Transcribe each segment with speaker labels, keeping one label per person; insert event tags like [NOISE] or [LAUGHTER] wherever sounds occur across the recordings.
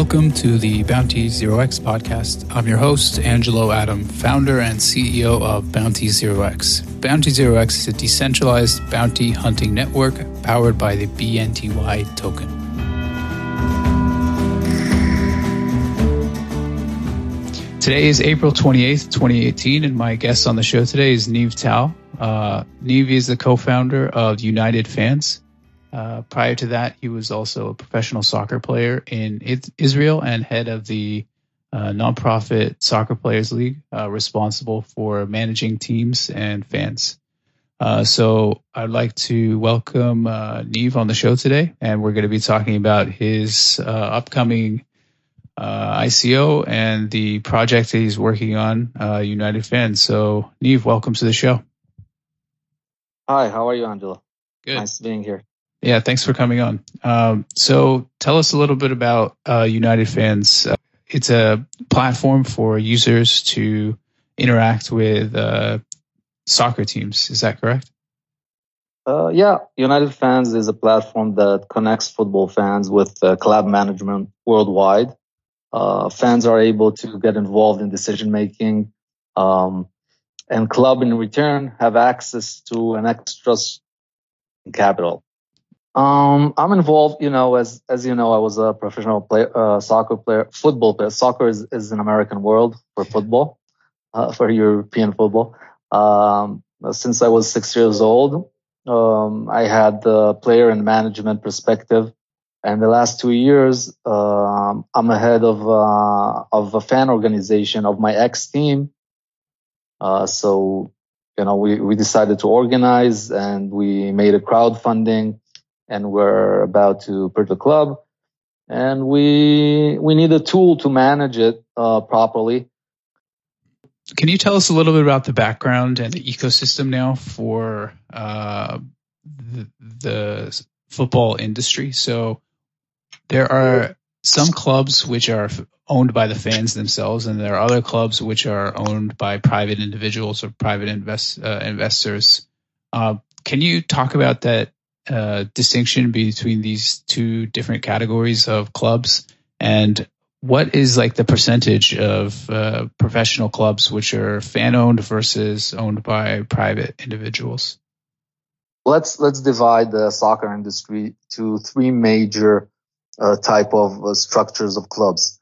Speaker 1: Welcome to the Bounty Zero X podcast. I'm your host, Angelo Adam, founder and CEO of Bounty Zero X. Bounty Zero X is a decentralized bounty hunting network powered by the BNTY token. Today is April 28th, 2018, and my guest on the show today is Niv Tao. Uh, Neve is the co founder of United Fans. Uh, prior to that, he was also a professional soccer player in Israel and head of the uh, nonprofit Soccer Players League, uh, responsible for managing teams and fans. Uh, so I'd like to welcome uh, Niv on the show today, and we're going to be talking about his uh, upcoming ICO and the project that he's working on, United Fans. So Niv, welcome to the show.
Speaker 2: Hi, how are you, Angela?
Speaker 1: Good.
Speaker 2: Nice being here.
Speaker 1: Yeah, thanks for coming on. Um, so tell us a little bit about uh, United Fans. Uh, it's a platform for users to interact with uh, soccer teams. Is that correct?
Speaker 2: Uh, yeah, United Fans is a platform that connects football fans with uh, club management worldwide. Uh, fans are able to get involved in decision making, um, and club in return have access to an extra capital. Um, I'm involved, you know, as as you know, I was a professional player, uh, soccer player, football player. Soccer is, is an American world for football, [LAUGHS] uh, for European football. Um, since I was six years old, um, I had the player and management perspective. And the last two years, um, I'm ahead of uh, of a fan organization of my ex team. Uh, so, you know, we we decided to organize and we made a crowdfunding and we're about to purchase a club and we we need a tool to manage it uh, properly.
Speaker 1: Can you tell us a little bit about the background and the ecosystem now for uh, the, the, football industry? So there are some clubs which are owned by the fans themselves, and there are other clubs which are owned by private individuals or private invest, uh, investors. Uh, can you talk about that uh, distinction between these two different categories of clubs? And what is like the percentage of uh, professional clubs which are fan owned versus owned by private individuals?
Speaker 2: Let's let's divide the soccer industry to three major uh, type of uh, structures of clubs.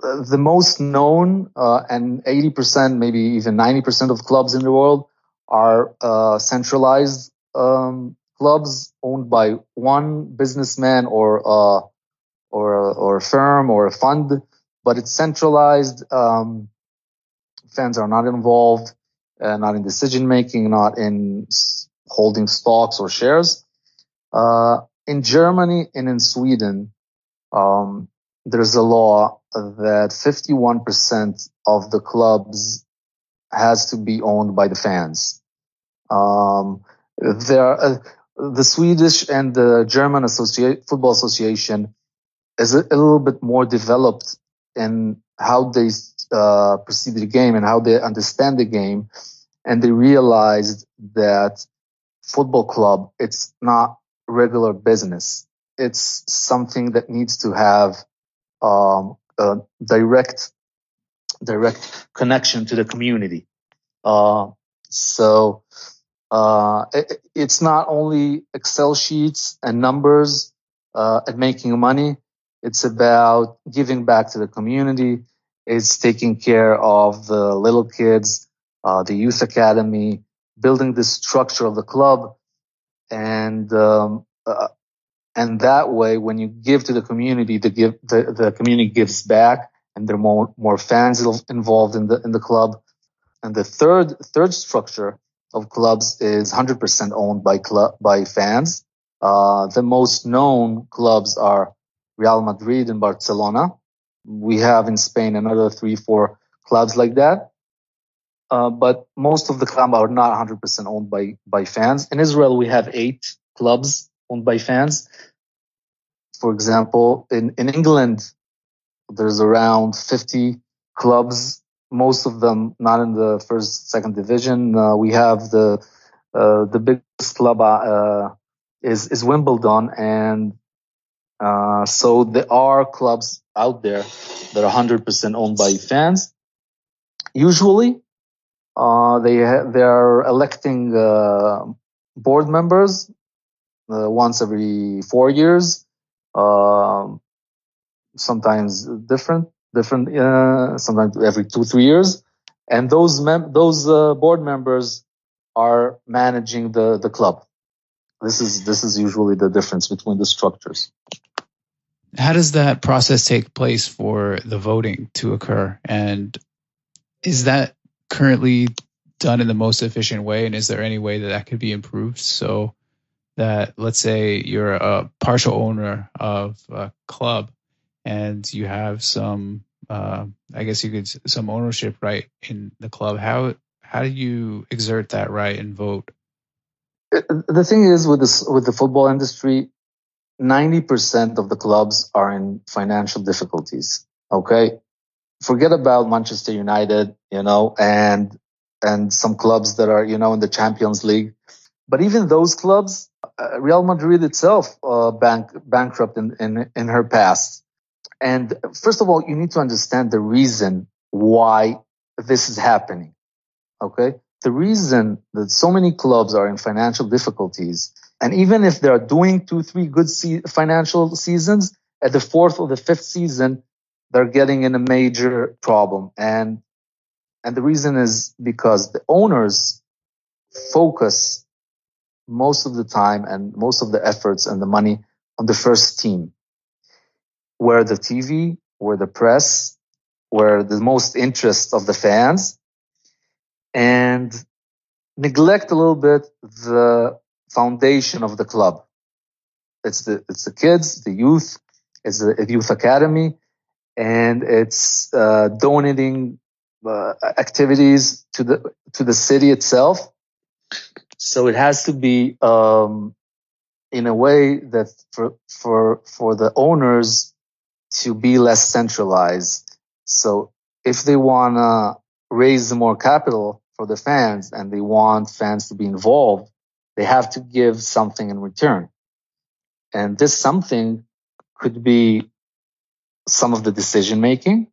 Speaker 2: The most known uh, and 80% maybe even 90% of clubs in the world are uh, centralized um, clubs owned by one businessman or uh, or or a firm or a fund, but it's centralized. Um, fans are not involved, uh, not in decision making, not in holding stocks or shares. Uh, in Germany and in Sweden, um, there's a law that 51% of the clubs has to be owned by the fans. Um, there, uh, the Swedish and the German Associate, Football Association is a, a, little bit more developed in how they uh, perceive the game and how they understand the game. And they realized that football club, it's not regular business. It's something that needs to have um, a direct, direct connection to the community. Uh, so uh, it, it's not only Excel sheets and numbers uh, and making money. It's about giving back to the community. It's taking care of the little kids, uh, the youth academy, building the structure of the club, and um, uh, and that way, when you give to the community, the give the, the community gives back, and there are more more fans involved in the in the club. And the third third structure of clubs is 100% owned by club by fans. Uh, the most known clubs are Real Madrid and Barcelona. We have in Spain another three, four clubs like that. Uh, but most of the clubs are not 100% owned by, by fans. In Israel, we have eight clubs owned by fans. For example, in, in England, there's around 50 clubs most of them not in the first, second division. Uh, we have the uh, the biggest club uh, is is Wimbledon, and uh, so there are clubs out there that are 100% owned by fans. Usually, uh, they ha- they are electing uh, board members once every four years. Um, sometimes different, different. Uh, sometimes every two three years, and those mem- those uh, board members are managing the the club. This is this is usually the difference between the structures.
Speaker 1: How does that process take place for the voting to occur? And is that currently done in the most efficient way? And is there any way that that could be improved so that, let's say, you're a partial owner of a club and you have some, uh, I guess you could some ownership right in the club. How how do you exert that right and vote?
Speaker 2: the thing is with this with the football industry 90% of the clubs are in financial difficulties okay forget about manchester united you know and and some clubs that are you know in the champions league but even those clubs uh, real madrid itself uh, bank bankrupt in, in in her past and first of all you need to understand the reason why this is happening okay the reason that so many clubs are in financial difficulties, and even if they are doing two, three good se- financial seasons, at the fourth or the fifth season, they're getting in a major problem. And, and the reason is because the owners focus most of the time and most of the efforts and the money on the first team, where the TV, where the press, where the most interest of the fans, and neglect a little bit the foundation of the club. It's the it's the kids, the youth, it's the youth academy, and it's uh, donating uh, activities to the to the city itself. So it has to be um, in a way that for for for the owners to be less centralized. So if they wanna raise more capital for the fans and they want fans to be involved, they have to give something in return. And this something could be some of the decision making.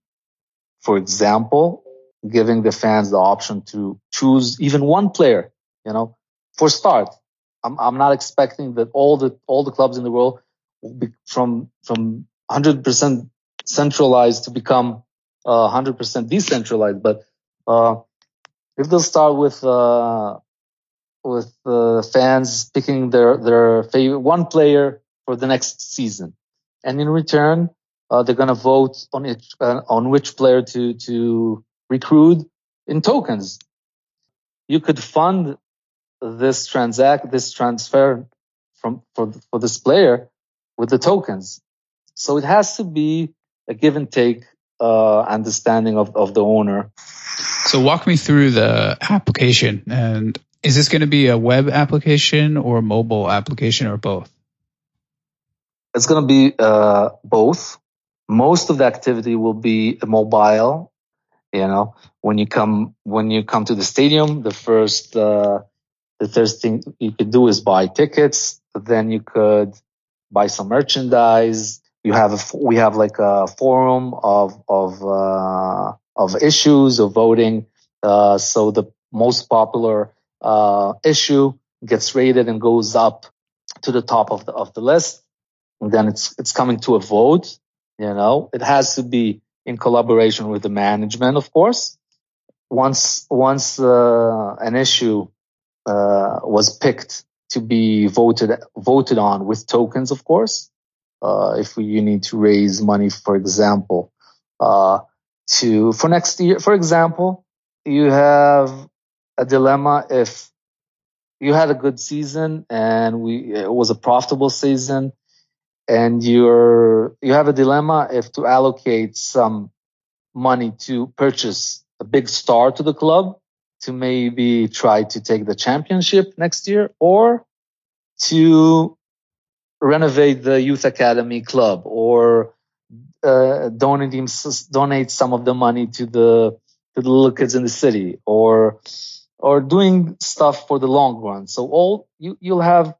Speaker 2: For example, giving the fans the option to choose even one player, you know, for start. I'm, I'm not expecting that all the, all the clubs in the world from, from 100% centralized to become uh, 100% decentralized, but uh, if they'll start with uh, with uh, fans picking their their favorite one player for the next season, and in return, uh, they're gonna vote on it uh, on which player to to recruit in tokens. You could fund this transact this transfer from for for this player with the tokens. So it has to be a give and take uh, understanding of, of the owner.
Speaker 1: So walk me through the application and is this going to be a web application or a mobile application or both?
Speaker 2: It's going to be uh, both. Most of the activity will be mobile. You know, when you come when you come to the stadium, the first uh, the first thing you could do is buy tickets. Then you could buy some merchandise you have a, we have like a forum of of uh, of issues of voting. Uh, so the most popular uh, issue gets rated and goes up to the top of the of the list. And then it's it's coming to a vote. You know, it has to be in collaboration with the management, of course. Once once uh, an issue uh, was picked to be voted voted on with tokens, of course, uh, if you need to raise money, for example, uh, to for next year, for example, you have a dilemma if you had a good season and we it was a profitable season and you're you have a dilemma if to allocate some money to purchase a big star to the club to maybe try to take the championship next year or to renovate the youth academy club or uh, donate donate some of the money to the to the little kids in the city or or doing stuff for the long run. So all you you'll have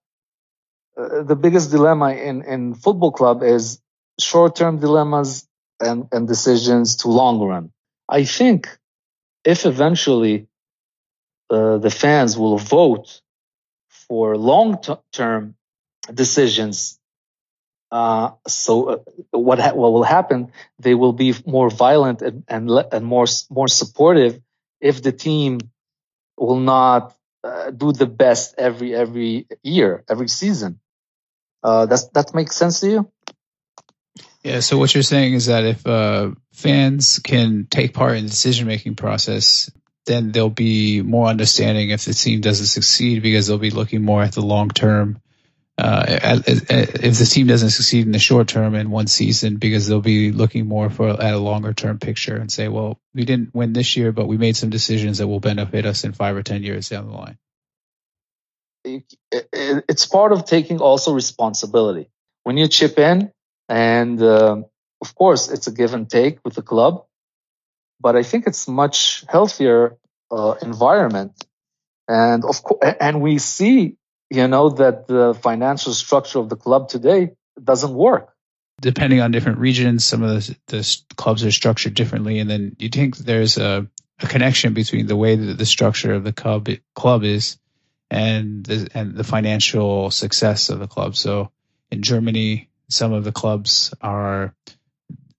Speaker 2: uh, the biggest dilemma in in football club is short term dilemmas and, and decisions to long run. I think if eventually uh, the fans will vote for long term decisions, uh, so uh, what ha- what will happen? They will be more violent and and, le- and more more supportive if the team will not uh, do the best every every year, every season. Uh, that makes sense to you?
Speaker 1: Yeah. So what you're saying is that if uh, fans can take part in the decision making process, then they'll be more understanding if the team doesn't succeed because they'll be looking more at the long term. Uh, if the team doesn't succeed in the short term in one season, because they'll be looking more for at a longer term picture and say, well, we didn't win this year, but we made some decisions that will benefit us in five or ten years down the line.
Speaker 2: It's part of taking also responsibility. When you chip in, and uh, of course, it's a give and take with the club, but I think it's much healthier uh, environment. And of course, and we see, you know, that the financial structure of the club today doesn't work.
Speaker 1: Depending on different regions, some of the, the clubs are structured differently, and then you think there's a, a connection between the way that the structure of the club club is and the, and the financial success of the club. So in Germany, some of the clubs are,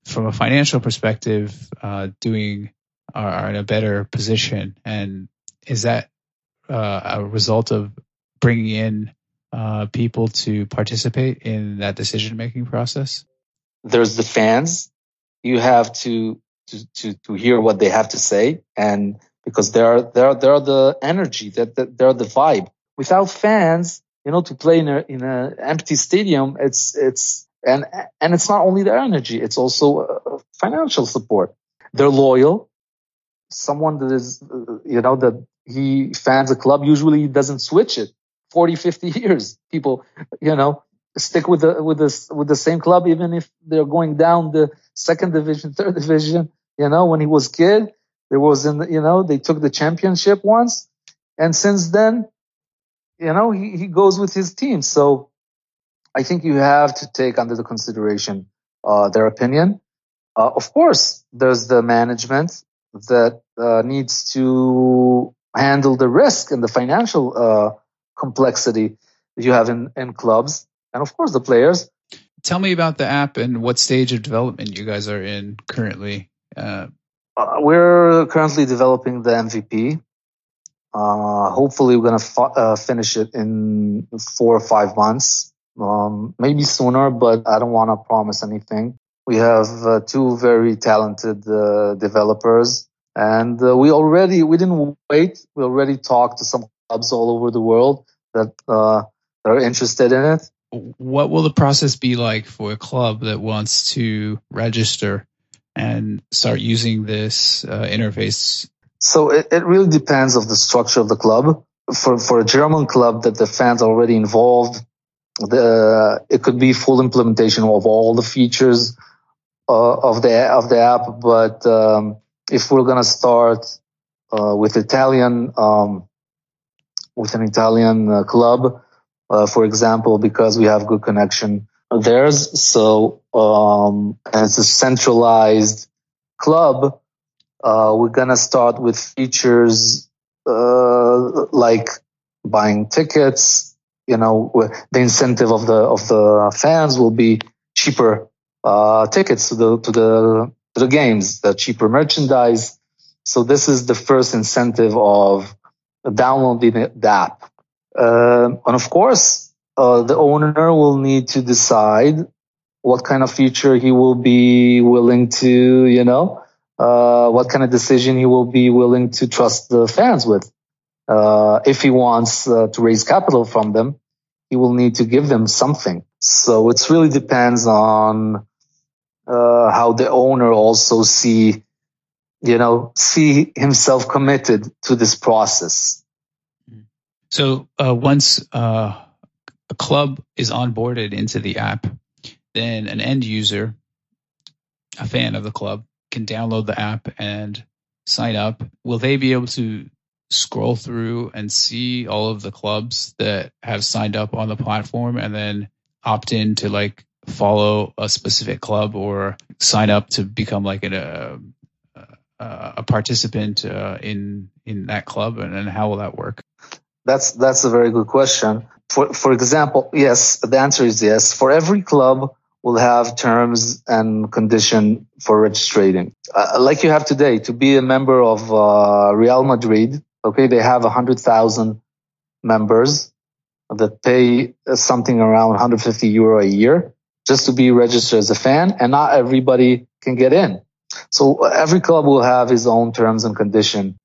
Speaker 1: from a financial perspective, uh, doing are, are, in a better position. And is that uh, a result of bringing in uh, people to participate in that decision making process?
Speaker 2: There's the fans. You have to, to to to hear what they have to say, and because they're they're they're the energy that, that they're the vibe. Without fans, you know, to play in a in an empty stadium, it's it's and and it's not only their energy; it's also uh, financial support. They're loyal. Someone that is, uh, you know, that he fans a club usually doesn't switch it 40, 50 [LAUGHS] years. People, you know, stick with the with the with the same club even if they're going down the second division, [LAUGHS] third division. You know, when he was kid, there was in you know they took the championship once, and since then you know, he, he goes with his team. So I think you have to take under the consideration uh, their opinion. Uh, of course, there's the management that uh, needs to handle the risk and the financial uh, complexity that you have in, in clubs. And of course, the players.
Speaker 1: Tell me about the app and what stage of development you guys are in currently.
Speaker 2: Uh, uh, we're currently developing the MVP. Uh, hopefully, we're gonna fi- uh, finish it in four or five months, um, maybe sooner, but I don't want to promise anything. We have uh, two very talented uh, developers, and uh, we already we didn't wait. We already talked to some clubs all over the world that uh, are interested in it.
Speaker 1: What will the process be like for a club that wants to register and start using this interface
Speaker 2: so it, it really depends of the structure of the club. For for a German club that the fans are already involved, the it could be full implementation of all the features uh, of the of the app. But um, if we're gonna start uh, with Italian um, with an Italian uh, club, uh, for example, because we have good connection theirs, so um, it's a centralized club uh, we're gonna start with features uh, like buying tickets. You know, the incentive of the of the fans will be cheaper uh, tickets to the to the to the games, the cheaper merchandise. So this is the first incentive of downloading the app, uh, and of course, uh, the owner will need to decide what kind of feature he will be willing to, you know, uh, what kind of decision he will be willing to trust the fans with. Uh, if he wants uh, to raise capital from them, he will need to give them something. So it really depends on uh, how the owner also see, you know, see himself committed to this process.
Speaker 1: So uh, once uh, a club is onboarded into the app, then an end user, a fan of the club, can download the app and sign up, will they be able to scroll through and see all of the clubs that have signed up on the platform and then opt in to like follow a specific club or sign up to become like an, uh, uh, a participant uh, in in that club, and, and how will that work?
Speaker 2: That's that's a very good question. For for example, yes, the answer is yes. For every club, will have terms and condition for registering. Uh, like you have today, to be a member of uh, Real Madrid, okay, they have 100,000 members that pay something around 150 euro a year just to be registered as a fan, and not everybody can get in. So every club will have his own terms and condition.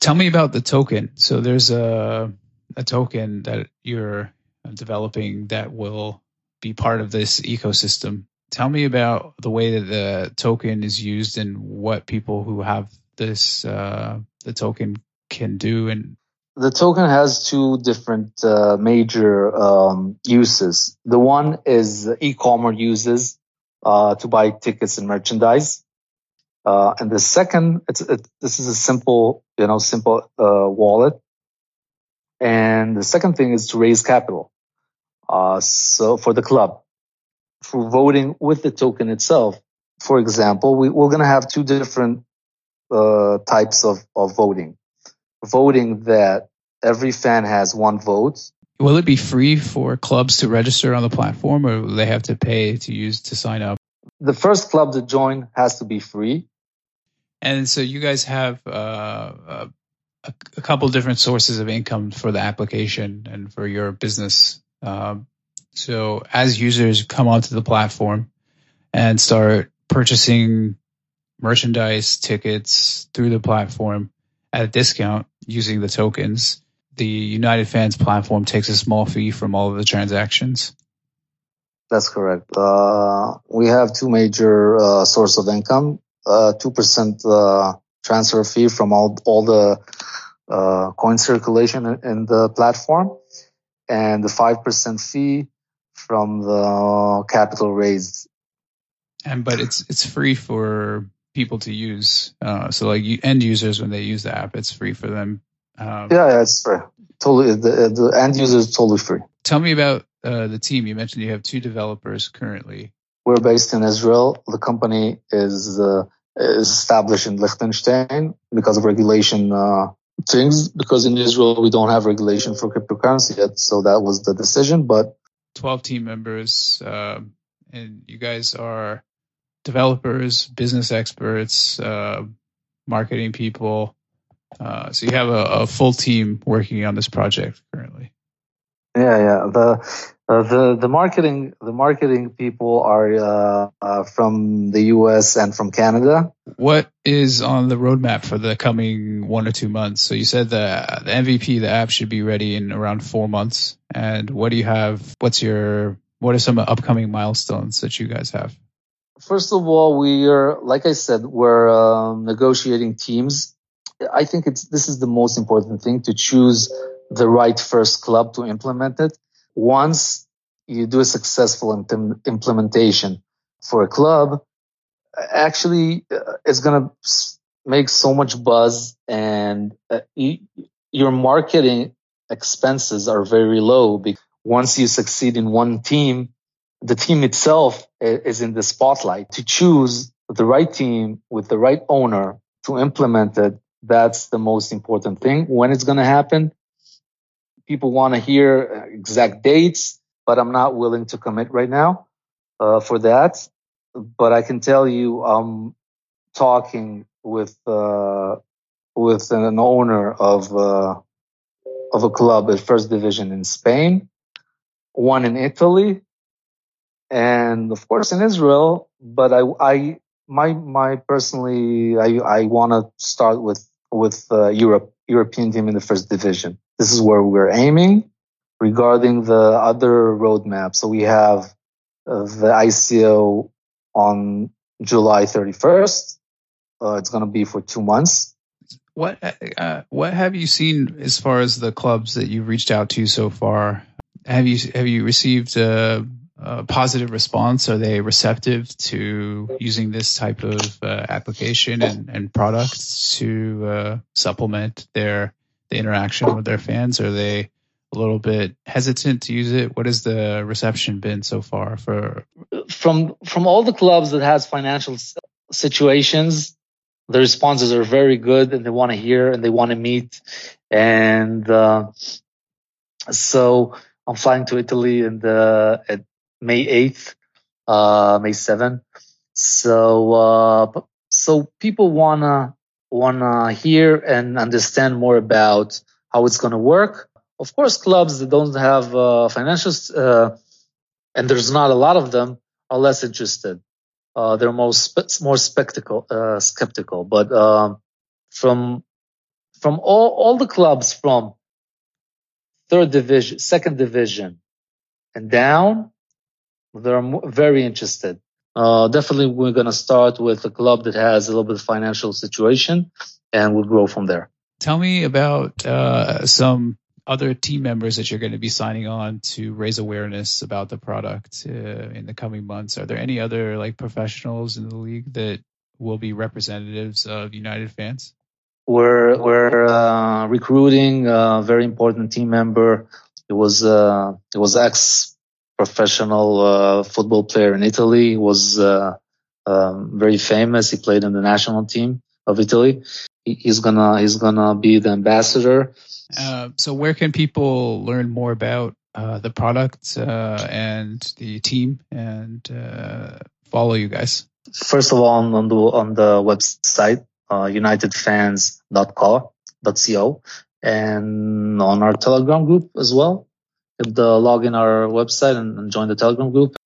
Speaker 1: Tell me about the token. So there's a a token that you're developing that will be part of this ecosystem. Tell me about the way that the token is used and what people who have this uh, the token can do and
Speaker 2: the token has two different uh, major um, uses. The one is e-commerce uses uh, to buy tickets and merchandise, uh, and the second, it's, it, this is a simple, you know, simple uh, wallet. And the second thing is to raise capital. Uh, so for the club, for voting with the token itself, for example, we, we're going to have two different uh, types of, of voting. Voting that every fan has one vote.
Speaker 1: Will it be free for clubs to register on the platform, or will they have to pay to use to sign up?
Speaker 2: The first club to join has to be free.
Speaker 1: And so you guys have uh, a, a couple different sources of income for the application and for your business um, so as users come onto the platform and start purchasing merchandise tickets through the platform at a discount using the tokens, the United Fans platform takes a small fee from all of the transactions.
Speaker 2: That's correct. Uh, we have two major uh, source of income: two percent uh, transfer fee from all all the uh, coin circulation in, the platform, and the 5% fee from the capital raised.
Speaker 1: And but it's it's free for people to use. Uh, so like end users when they use the app, it's free for them.
Speaker 2: Um, yeah, yeah, it's free. Totally, the, the end user is totally free.
Speaker 1: Tell me about uh, the team. You mentioned you have two developers currently.
Speaker 2: We're based in Israel. The company is, uh, is established in Liechtenstein because of regulation uh, things because in Israel we don't have regulation for cryptocurrency yet. So that was the decision. But
Speaker 1: 12 team members, uh, and you guys are developers, business experts, uh, marketing people. Uh, so you have a, a, full team working on this project currently.
Speaker 2: Yeah, yeah. The uh, the the marketing the marketing people are uh, uh, from the U.S. and from Canada.
Speaker 1: What is on the roadmap for the coming one or two months? So you said the the MVP, the app, should be ready in around four months. And what do you have? What's your what are some upcoming milestones that you guys have?
Speaker 2: First of all, we are like I said, we're um, negotiating teams. I think it's this is the most important thing to choose the right first club to implement it once you do a successful impl- implementation for a club, actually uh, it's going to make so much buzz and uh, you, your marketing expenses are very low because once you succeed in one team, the team itself is in the spotlight to choose the right team with the right owner to implement it. That's the most important thing. When it's going to happen, people want to hear uh, exact dates, but I'm not willing to commit right now uh, for that. But I can tell you, I'm talking with uh, with an owner of uh, of a club at First Division in Spain, one in Italy, and of course in Israel. But I, I my my personally, I I want to start with with uh, Europe European team in the First Division. This is where we're aiming. Regarding the other roadmap, so we have uh, the ICO on July 31st. Uh, it's going to be for two months.
Speaker 1: What uh, what have you seen as far as the clubs that you've reached out to so far? Have you have you received a, a positive response? Are they receptive to using this type of uh, application and, and product to uh, supplement their the interaction with their fans? Are they a little bit hesitant to use it. What has the reception been so far for
Speaker 2: from from all the clubs that has financial situations? The responses are very good, and they want to hear and they want to meet. And uh, so I'm flying to Italy in the at May 8th, uh, May 7th. So uh, so people wanna wanna hear and understand more about how it's gonna work. Of course, clubs that don't have uh, financials, uh, and there's not a lot of them, are less interested. Uh, they're more more spectacle, uh, skeptical. But um, from from all all the clubs from third division, second division, and down, they're very interested. Uh, definitely, we're going to start with a club that has a little bit of financial situation, and we'll grow from there.
Speaker 1: Tell me about uh, some other team members that you're going to be signing on to raise awareness about the product uh, in the coming months. Are there any other like professionals in the league that will be representatives of United fans?
Speaker 2: We're we're uh, recruiting a very important team member. It was uh, it was ex professional uh, football player in Italy. Was uh, um, very famous. He played in the national team of Italy. He, he's gonna he's gonna be the ambassador.
Speaker 1: Uh, so, where can people learn more about uh, the product uh, and the team and uh, follow you guys?
Speaker 2: First of all, on, on the on the website unitedfans.co.co and on our Telegram group as well the log in our website and, and, join the Telegram group.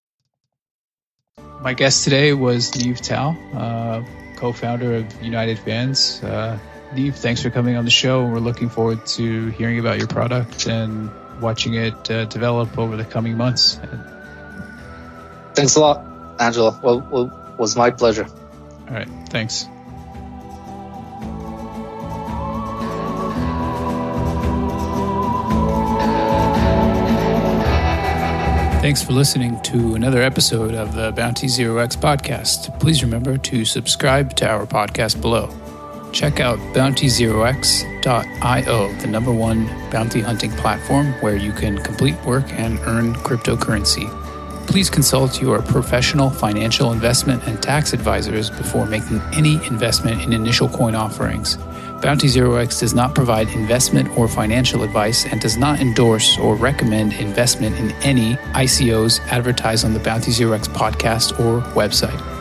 Speaker 1: My guest today was Niv Tao, uh, co-founder of United Fans. Uh, Niv, thanks for coming on the show. We're looking forward to hearing about your product and watching it uh, develop over the coming months.
Speaker 2: Thanks a lot, Angela. Well, well, it was my pleasure.
Speaker 1: All right. Thanks. Thanks for listening to another episode of the Bounty Zero X podcast. Please remember to subscribe to our podcast below. Check out bountyzerox.io, the number one bounty hunting platform where you can complete work and earn cryptocurrency. Please consult your professional financial investment and tax advisors before making any investment in initial coin offerings. Bounty Zero X does not provide investment or financial advice and does not endorse or recommend investment in any ICOs advertised on the Bounty Zero X podcast or website.